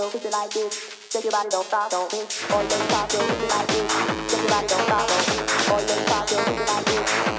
yo, you like it. Shake your body, don't stop, don't miss. Boy, you pop, yo, cause like this, Shake your body, don't stop, don't miss. Boy, you pop, yo, cause you like it.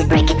It, break it,